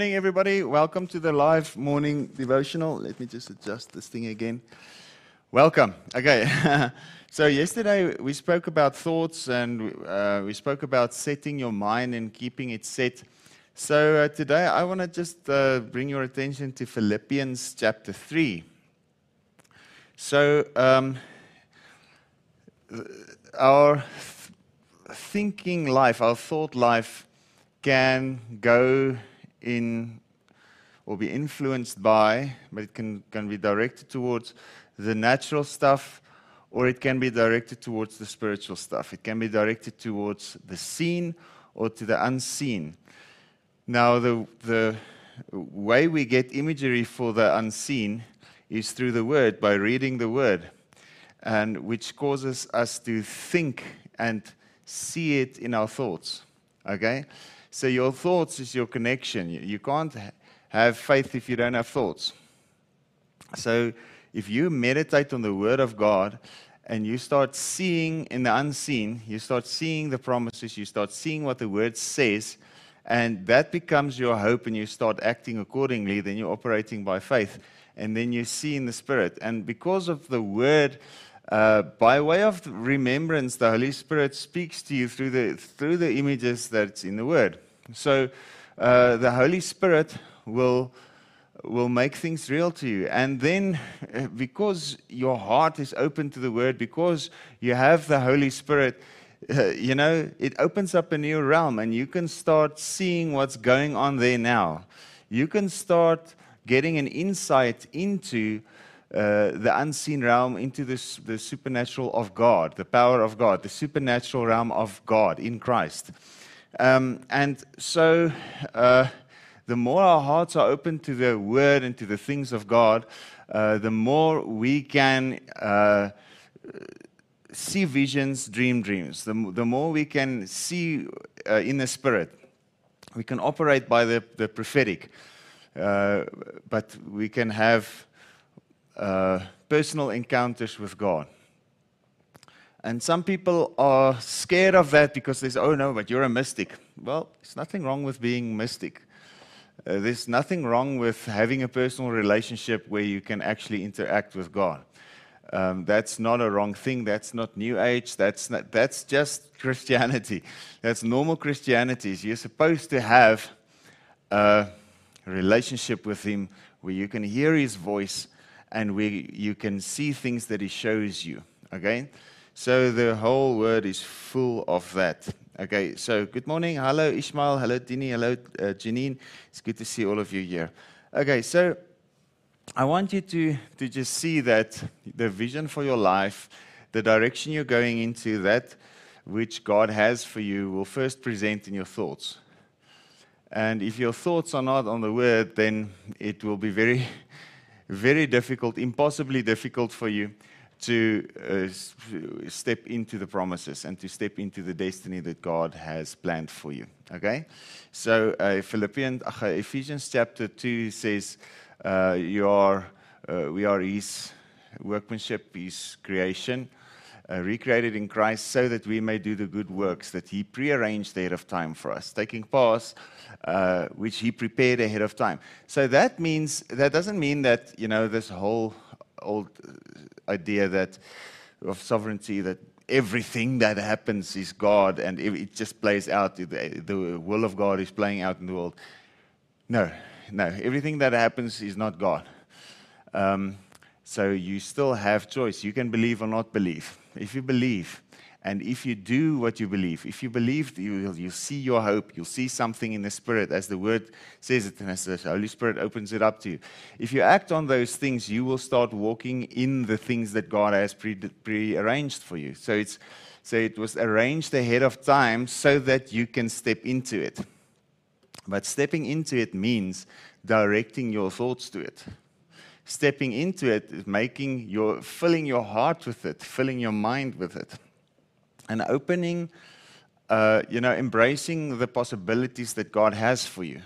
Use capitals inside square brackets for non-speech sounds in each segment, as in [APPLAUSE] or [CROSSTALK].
morning, everybody. Welcome to the live morning devotional. Let me just adjust this thing again. Welcome. Okay. [LAUGHS] so, yesterday we spoke about thoughts and uh, we spoke about setting your mind and keeping it set. So, uh, today I want to just uh, bring your attention to Philippians chapter 3. So, um, our thinking life, our thought life, can go in or be influenced by, but it can, can be directed towards the natural stuff or it can be directed towards the spiritual stuff. It can be directed towards the seen or to the unseen. Now, the, the way we get imagery for the unseen is through the Word, by reading the Word, and which causes us to think and see it in our thoughts. Okay? So your thoughts is your connection. You can't have faith if you don't have thoughts. So if you meditate on the Word of God and you start seeing in the unseen, you start seeing the promises, you start seeing what the Word says, and that becomes your hope, and you start acting accordingly, then you're operating by faith. And then you see in the Spirit. And because of the Word, uh, by way of remembrance, the Holy Spirit speaks to you through the, through the images that's in the Word. So uh, the Holy Spirit will, will make things real to you. And then, uh, because your heart is open to the Word, because you have the Holy Spirit, uh, you know, it opens up a new realm and you can start seeing what's going on there now. You can start getting an insight into uh, the unseen realm into this, the supernatural of God, the power of God, the supernatural realm of God in Christ. Um, and so, uh, the more our hearts are open to the Word and to the things of God, uh, the more we can uh, see visions, dream dreams. The, the more we can see uh, in the Spirit, we can operate by the, the prophetic, but we can have uh, personal encounters with God. And some people are scared of that because they say, oh no, but you're a mystic. Well, there's nothing wrong with being mystic. Uh, there's nothing wrong with having a personal relationship where you can actually interact with God. Um, that's not a wrong thing. That's not New Age. That's, not, that's just [LAUGHS] Christianity. That's normal Christianity. You're supposed to have a relationship with Him where you can hear His voice and where you can see things that He shows you. Okay? So the whole word is full of that. Okay, so good morning. Hello, Ishmael. Hello, Dini. Hello, uh, Janine. It's good to see all of you here. Okay, so I want you to, to just see that the vision for your life, the direction you're going into, that which God has for you, will first present in your thoughts. And if your thoughts are not on the word, then it will be very, very difficult, impossibly difficult for you to uh, step into the promises and to step into the destiny that God has planned for you. Okay? So, uh, Philippians, uh, Ephesians chapter 2 says, uh, you are, uh, we are His workmanship, His creation, uh, recreated in Christ so that we may do the good works that He prearranged ahead of time for us, taking paths which He prepared ahead of time. So that means, that doesn't mean that, you know, this whole old idea that of sovereignty that everything that happens is God and it just plays out. The, the will of God is playing out in the world. No, no. Everything that happens is not God. Um, so you still have choice. You can believe or not believe. If you believe, and if you do what you believe, if you believe, you'll, you'll see your hope, you'll see something in the Spirit as the Word says it, and as the Holy Spirit opens it up to you. If you act on those things, you will start walking in the things that God has pre- prearranged for you. So, it's, so it was arranged ahead of time so that you can step into it. But stepping into it means directing your thoughts to it stepping into it is making your filling your heart with it filling your mind with it and opening, uh, you know, embracing the possibilities that God has for you.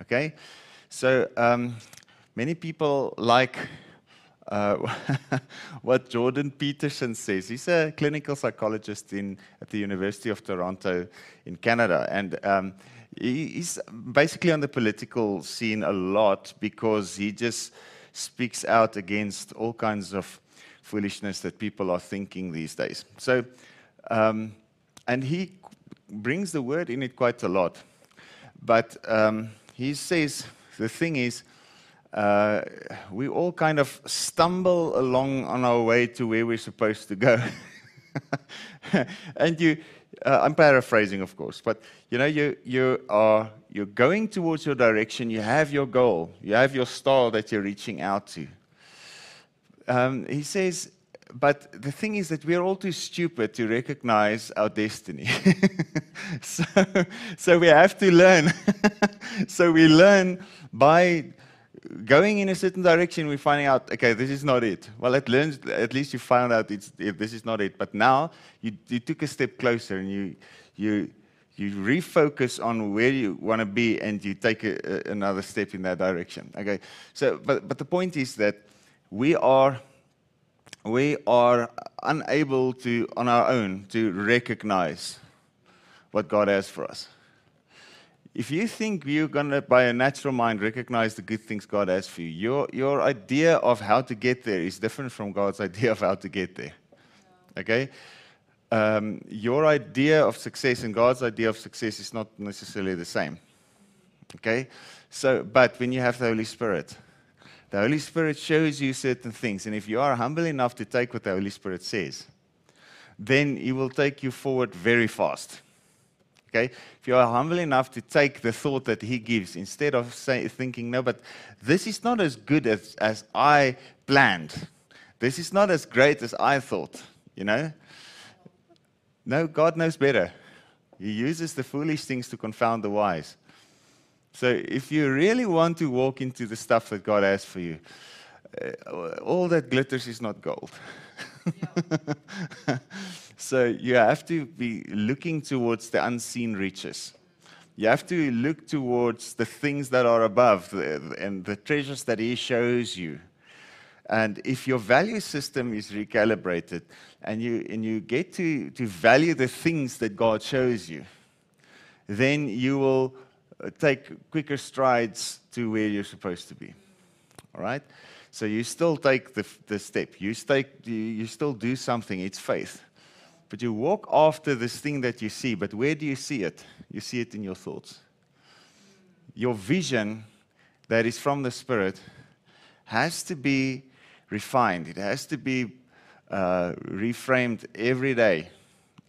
Okay? So um, many people like uh, [LAUGHS] what Jordan Peterson says. He's a clinical psychologist in, at the University of Toronto in Canada. And um, he's basically on the political scene a lot because he just speaks out against all kinds of foolishness that people are thinking these days. So, um, and he brings the word in it quite a lot. But um, he says the thing is, uh, we all kind of stumble along on our way to where we're supposed to go. [LAUGHS] and you, uh, I'm paraphrasing, of course, but you know, you, you are you're going towards your direction. You have your goal. You have your star that you're reaching out to. Um, he says, but the thing is that we're all too stupid to recognize our destiny. [LAUGHS] so, so we have to learn. [LAUGHS] so we learn by going in a certain direction, we're finding out, okay, this is not it. Well, at, learns, at least you found out it's, this is not it. But now you, you took a step closer and you, you, you refocus on where you want to be and you take a, a, another step in that direction. Okay, so, but, but the point is that we are, we are unable to, on our own, to recognize what God has for us. If you think you're going to, by a natural mind, recognize the good things God has for you, your, your idea of how to get there is different from God's [LAUGHS] idea of how to get there. Okay? Um, your idea of success and God's idea of success is not necessarily the same. Okay? So, but when you have the Holy Spirit, the Holy Spirit shows you certain things. And if you are humble enough to take what the Holy Spirit says, then He will take you forward very fast. Okay? If you are humble enough to take the thought that he gives instead of say, thinking, no, but this is not as good as, as I planned. This is not as great as I thought, you know? No, God knows better. He uses the foolish things to confound the wise. So if you really want to walk into the stuff that God has for you, uh, all that glitters is not gold. [LAUGHS] So you have to be looking towards the unseen riches. You have to look towards the things that are above and the treasures that He shows you. And if your value system is recalibrated and you, and you get to, to value the things that God shows you, then you will uh, take quicker strides to where you're supposed to be. All right? So you still take the, the step. You, stay, you, you still do something. It's faith. But you walk after this thing that you see, but where do you see it? You see it in your thoughts. Your vision that is from the Spirit has to be refined, it has to be uh, reframed every day,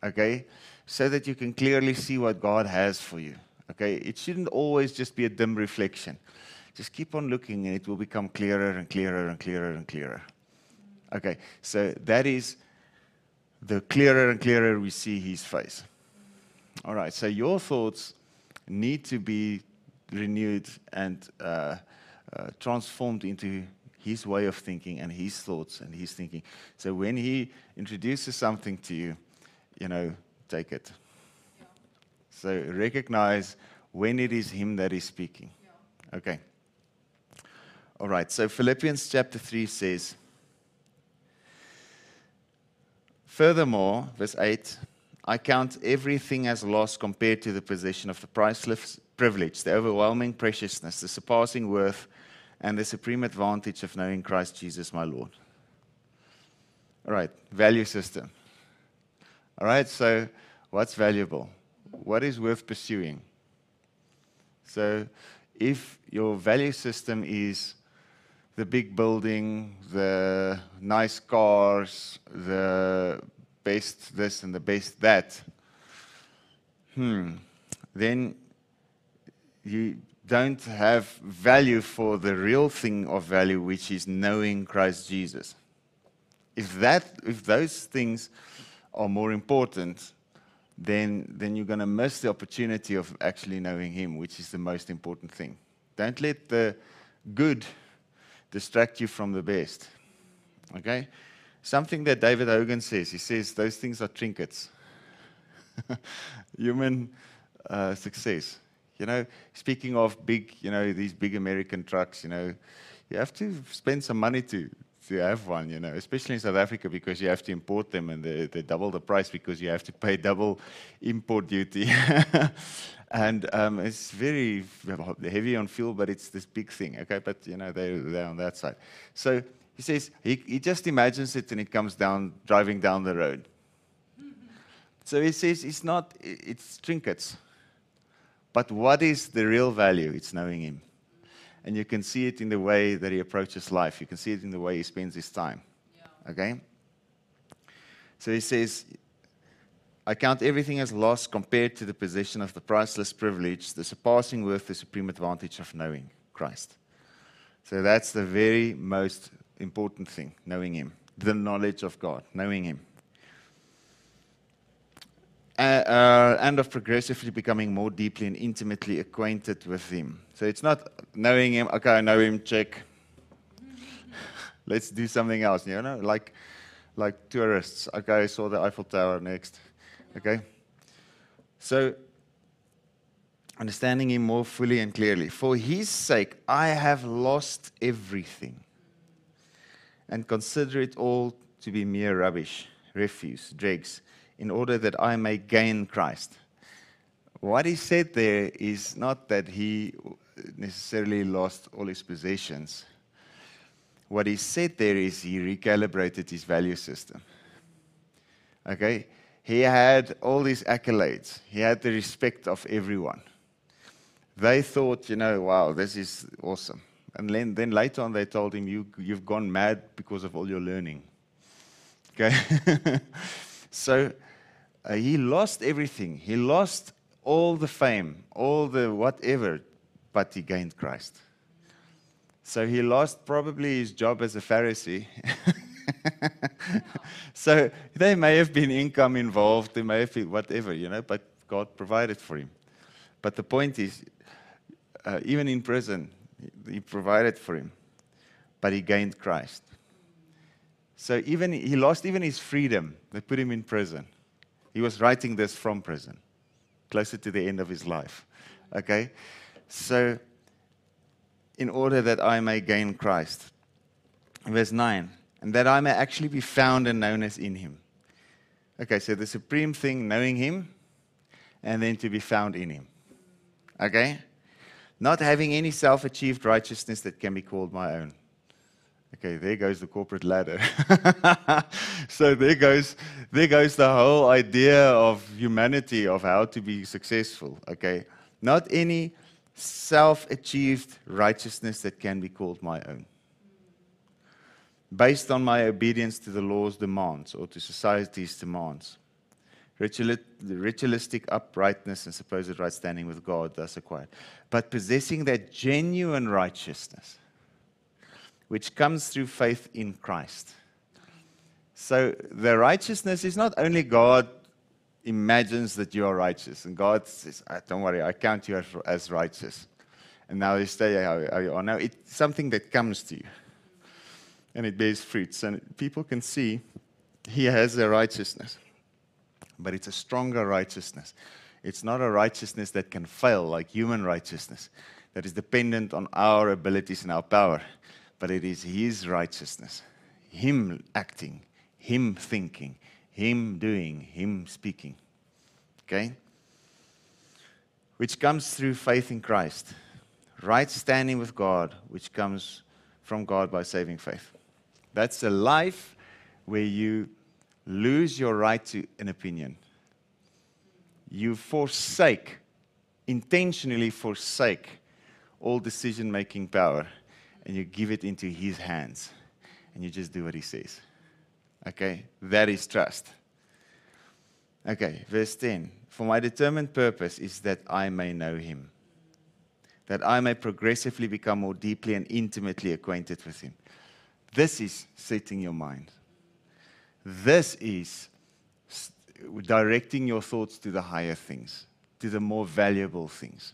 okay? So that you can clearly see what God has for you, okay? It shouldn't always just be a dim reflection. Just keep on looking and it will become clearer and clearer and clearer and clearer. Okay, so that is the clearer and clearer we see his face. All right, so your thoughts need to be renewed and uh, uh, transformed into his way of thinking and his thoughts and his thinking. So when he introduces something to you, you know, take it. Yeah. So recognize when it is him that is speaking. Yeah. Okay. All right, so Philippians chapter 3 says, Furthermore, verse 8, I count everything as loss compared to the possession of the priceless privilege, the overwhelming preciousness, the surpassing worth, and the supreme advantage of knowing Christ Jesus my Lord. All right, value system. All right, so what's valuable? What is worth pursuing? So if your value system is the big building, the nice cars, the best this and the best that, hmm, then you don't have value for the real thing of value, which is knowing Christ Jesus. If that, if those things are more important, then then you're going to miss the opportunity of actually knowing Him, which is the most important thing. Don't let the good distract you from the best. Okay? Something that David Hogan says he says those things are trinkets. [LAUGHS] Human uh, success. You know, speaking of big, you know, these big American trucks, you know, you have to spend some money to, to have one, you know, especially in South Africa because you have to import them and they, they double the price because you have to pay double import duty. [LAUGHS] and um, it's very heavy on fuel, but it's this big thing, okay? But, you know, they, they're on that side. So he says, he, he just imagines it and it comes down, driving down the road. So he says it's not, it's trinkets. But what is the real value? It's knowing him. And you can see it in the way that he approaches life. You can see it in the way he spends his time. Yeah. Okay? So he says, I count everything as loss compared to the possession of the priceless privilege, the surpassing worth, the supreme advantage of knowing Christ. So that's the very most important thing, knowing Him, the knowledge of God, knowing Him uh, and of progressively becoming more deeply and intimately acquainted with Him. So it's not knowing Him, okay, I know Him, check. [LAUGHS] Let's do something else, you know, like, like tourists. Okay, I saw the Eiffel Tower next. Okay? So, understanding Him more fully and clearly. For His sake, I have lost everything and consider it all to be mere rubbish, refuse, dregs in order that I may gain Christ. What he said there is not that he necessarily lost all his possessions. What he said there is he recalibrated his value system. Okay? He had all these accolades, he had the respect of everyone. They thought, you know, wow, this is awesome. And then, then later on, they told him, you, You've gone mad because of all your learning. Okay? [LAUGHS] so uh, he lost everything. He lost all the fame, all the whatever, but he gained Christ. So he lost probably his job as a Pharisee. [LAUGHS] so there may have been income involved, there may have been whatever, you know, but God provided for him. But the point is, uh, even in prison, he provided for him, but he gained Christ. So even he lost even his freedom. They put him in prison. He was writing this from prison, closer to the end of his life. Okay? So, in order that I may gain Christ. Verse 9, and that I may actually be found and known as in him. Okay, so the supreme thing, knowing him, and then to be found in him. Okay? Not having any self achieved righteousness that can be called my own. Okay, there goes the corporate ladder. [LAUGHS] so there goes, there goes the whole idea of humanity of how to be successful. Okay, not any self-achieved righteousness that can be called my own, based on my obedience to the law's demands or to society's demands. Ritualistic uprightness and supposed right standing with God thus acquired, but possessing that genuine righteousness which comes through faith in Christ. So the righteousness is not only God imagines that you are righteous, and God says, ah, Don't worry, I count you as, righteous. And now you stay how, you are. Now it's something that comes to you, and it bears fruits, and people can see He has a righteousness, but it's a stronger righteousness. It's not a righteousness that can fail like human righteousness, that is dependent on our abilities and our power but it is His righteousness, Him acting, Him thinking, Him doing, Him speaking. Okay? Which comes through faith in Christ. Right standing with God, which comes from God by saving faith. That's a life where you lose your right to an opinion. You forsake, intentionally forsake all decision making power and you give it into His hands and you just do what He says. Okay? That is trust. Okay, verse 10. For my determined purpose is that I may know Him, that I may progressively become more deeply and intimately acquainted with Him. This is setting your mind. This is directing your thoughts to the higher things, to the more valuable things.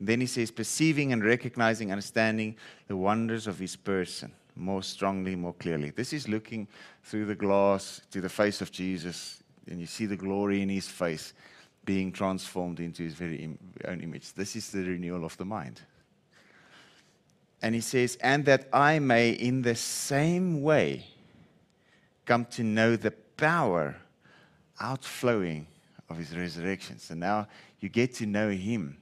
Then he says, perceiving and recognizing, understanding the wonders of his person more strongly, more clearly. This is looking through the glass to the face of Jesus, and you see the glory in his face being transformed into his very own image. This is the renewal of the mind. And he says, And that I may in the same way come to know the power outflowing of his resurrection. So now you get to know him.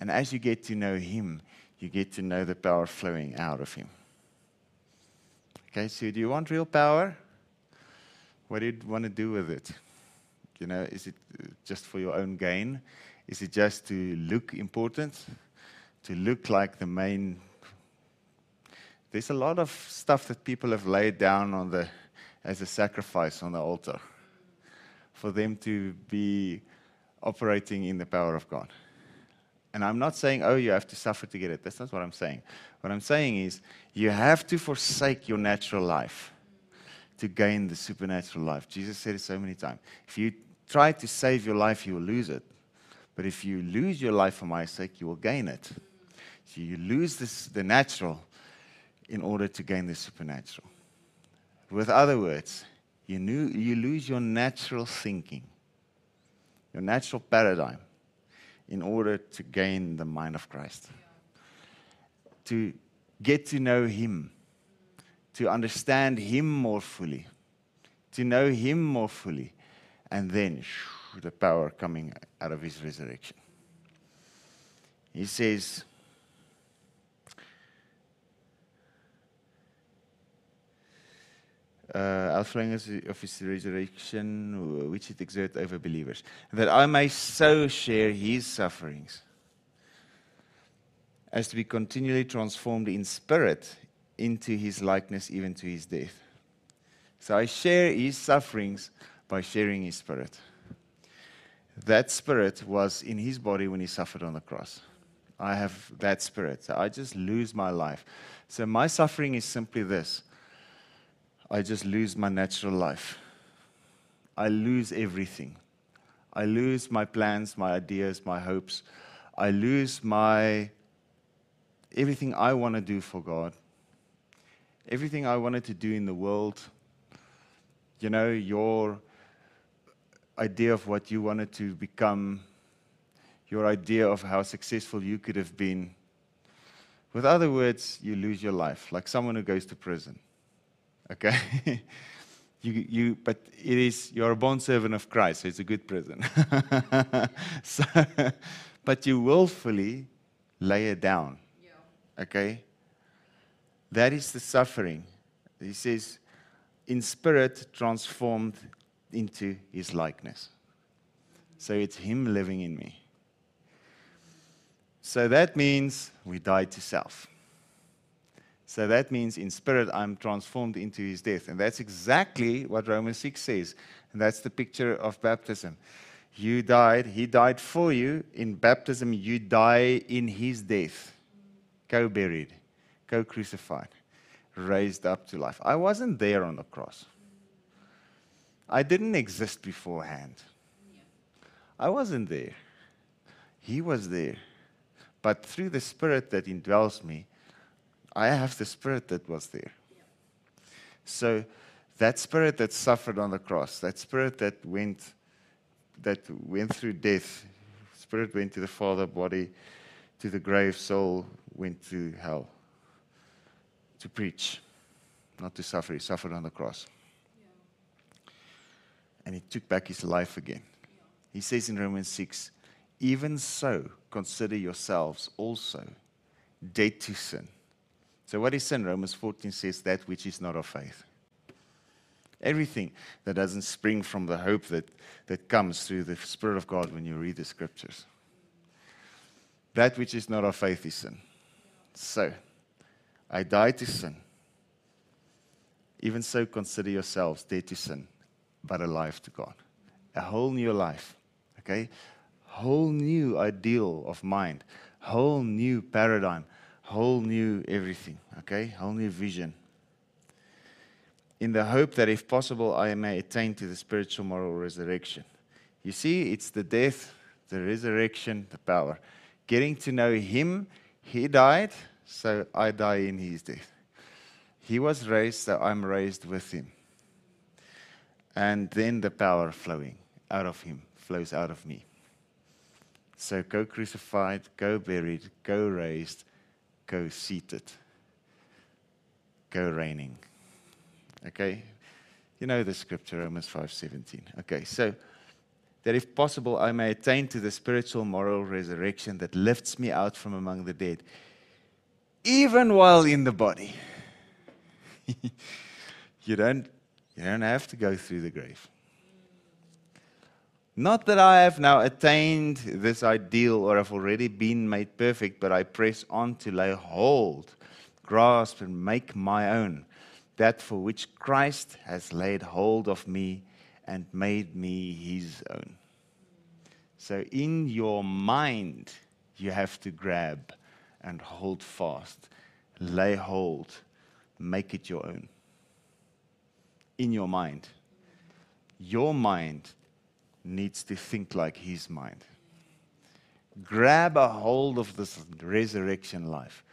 And as you get to know him, you get to know the power flowing out of him. Okay, so do you want real power? What do you want to do with it? You know, is it just for your own gain? Is it just to look important? To look like the main. There's a lot of stuff that people have laid down on the, as a sacrifice on the altar for them to be operating in the power of God. And I'm not saying, oh, you have to suffer to get it. That's not what I'm saying. What I'm saying is, you have to forsake your natural life to gain the supernatural life. Jesus said it so many times. If you try to save your life, you will lose it. But if you lose your life for my sake, you will gain it. So you lose this, the natural in order to gain the supernatural. With other words, you, knew, you lose your natural thinking, your natural paradigm, in order to gain the mind of Christ. To get to know Him, to understand Him more fully, to know Him more fully, and then shoo, the power coming out of His resurrection. He says, of his resurrection, which it exerts over believers, that I may so share his sufferings, as to be continually transformed in spirit into his likeness, even to his death. So I share his sufferings by sharing his spirit. That spirit was in his body when he suffered on the cross. I have that spirit. So I just lose my life. So my suffering is simply this I just lose my natural life. I lose everything. I lose my plans, my ideas, my hopes. I lose my everything I want to do for God. Everything I wanted to do in the world. You know, your idea of what you wanted to become, your idea of how successful you could have been. With other words, you lose your life, like someone who goes to prison. Okay? [LAUGHS] you, you, but it is, you're a bond servant of Christ, so it's a good prison. [LAUGHS] so, but you willfully lay it down. Yeah. Okay? That is the suffering. He says, in spirit transformed into his likeness. So it's him living in me. So that means we die to self. So that means in spirit, I'm transformed into his death. And that's exactly what Romans 6 says. And that's the picture of baptism. You died, he died for you. In baptism, you die in his death. Co buried, co crucified, raised up to life. I wasn't there on the cross. I didn't exist beforehand. I wasn't there. He was there. But through the Spirit that indwells me, I have the spirit that was there. So that spirit that suffered on the cross, that spirit that went that went through death, spirit went to the Father, body to the grave, soul went to hell to preach, not to suffer. He suffered on the cross. And he took back his life again. He says in Romans 6 Even so, consider yourselves also dead to sin so, what is sin? Romans 14 says that which is not of faith. Everything that doesn't spring from the hope that, that comes through the Spirit of God when you read the scriptures. That which is not of faith is sin. So, I died to sin. Even so, consider yourselves dead to sin, but alive to God. A whole new life. Okay? Whole new ideal of mind. Whole new paradigm whole new everything, okay? Whole new vision. In the hope that if possible, I may attain to the spiritual moral resurrection. You see, it's the death, the resurrection, the power. Getting to know Him, He died, so I die in His death. He was raised, so I'm raised with Him. And then the power flowing out of Him flows out of me. So go crucified, go buried, go raised, go seated go reigning. Okay? You know the scripture, Romans 5:17. Okay, so that if possible I may attain to the spiritual moral resurrection that lifts me out from among the dead, even while in the body. [LAUGHS] you don't you don't have to go through the grave. Not that I have now attained this ideal or have already been made perfect, but I press on to lay hold, grasp, and make my own that for which Christ has laid hold of me and made me his own. So, in your mind, you have to grab and hold fast, lay hold, make it your own. In your mind. Your mind needs to think like his mind. Grab a hold of this resurrection life.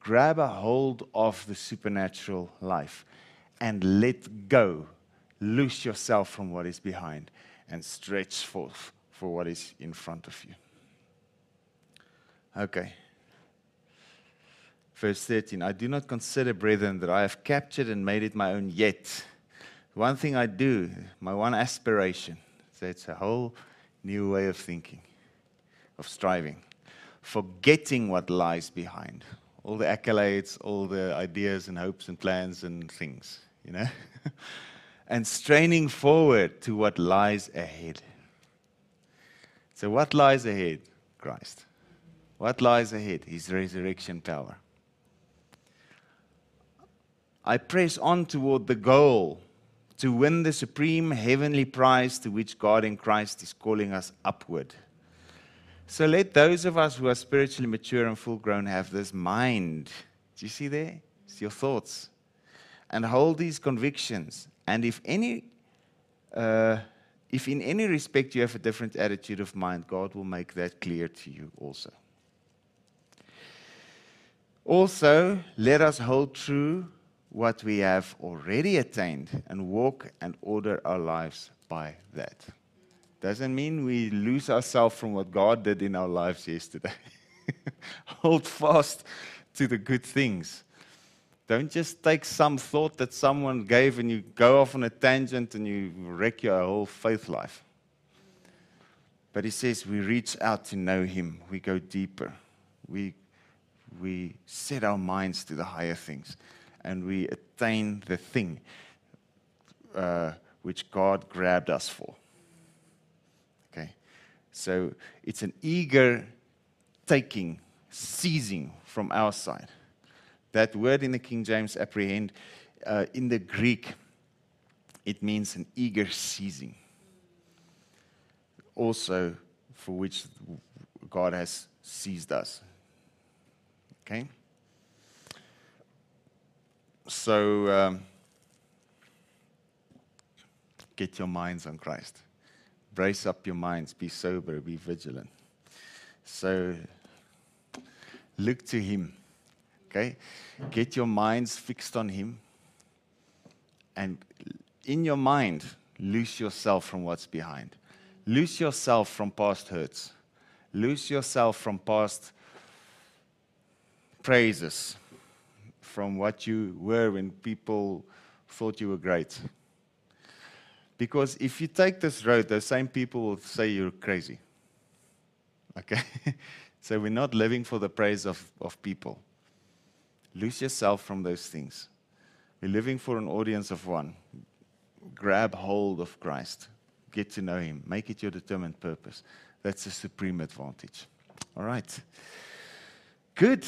Grab a hold of the supernatural life and let go. Loose yourself from what is behind and stretch forth for what is in front of you. Okay. Verse 13 I do not consider, brethren, that I have captured and made it my own yet. One thing I do, my one aspiration, so it's a whole new way of thinking, of striving, forgetting what lies behind. All the accolades, all the ideas and hopes and plans and things, you know? [LAUGHS] and straining forward to what lies ahead. So, what lies ahead? Christ. What lies ahead? His resurrection power. I press on toward the goal to win the supreme heavenly prize to which God in Christ is calling us upward. So let those of us who are spiritually mature and full grown have this mind. Do you see there? It's your thoughts. And hold these convictions. And if any. Uh, if in any respect you have a different attitude of mind, God will make that clear to you also. Also, let us hold true what we have already attained and walk and order our lives by that. Doesn't mean we lose ourselves from what God did in our lives yesterday. [LAUGHS] Hold fast to the good things. Don't just take some thought that someone gave and you go off on a tangent and you wreck your whole faith life. But he says we reach out to know him, we go deeper, we, we set our minds to the higher things and we attain the thing uh, which God grabbed us for. Okay? So it's an eager taking, seizing from our side. That word in the King James, apprehend, uh, in the Greek, it means an eager seizing. Also, for which God has seized us. Okay? So um, get your minds on Christ. Brace up your minds. Be sober. Be vigilant. So look to Him. Okay? Get your minds fixed on Him. And in your mind, loose yourself from what's behind. Loose yourself from past hurts. Loose yourself from past praises from what you were when people thought you were great. Because if you take this road, those same people will say you're crazy. Okay? [LAUGHS] so we're not living for the praise of, of people. Lose yourself from those things. We're living for an audience of one. Grab hold of Christ. Get to know Him. Make it your determined purpose. That's a supreme advantage. All right. Good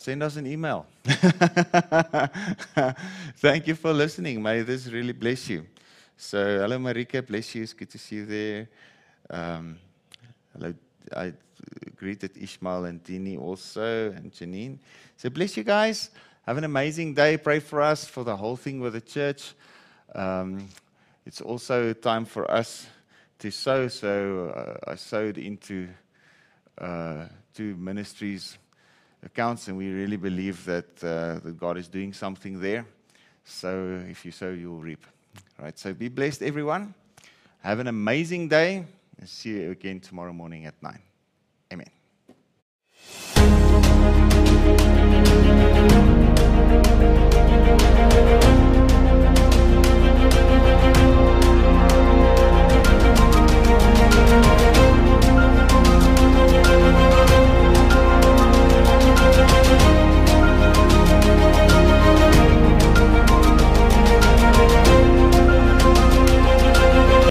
send us an email. [LAUGHS] Thank you for listening. May this really bless you. So, hello, Marika. Bless you. It's good to see you there. Um, hello, I greeted Ishmael and Dini also, and Janine. So, bless you guys. Have an amazing day. Pray for us for the whole thing with the church. Um, it's also time for us to sow. So, uh, I sowed into uh, two ministries accounts, and we really believe that, uh, that God is doing something there. So if you sow, you'll reap. Right. so be blessed, everyone. Have an amazing day. And see you again tomorrow morning at 9. Amen.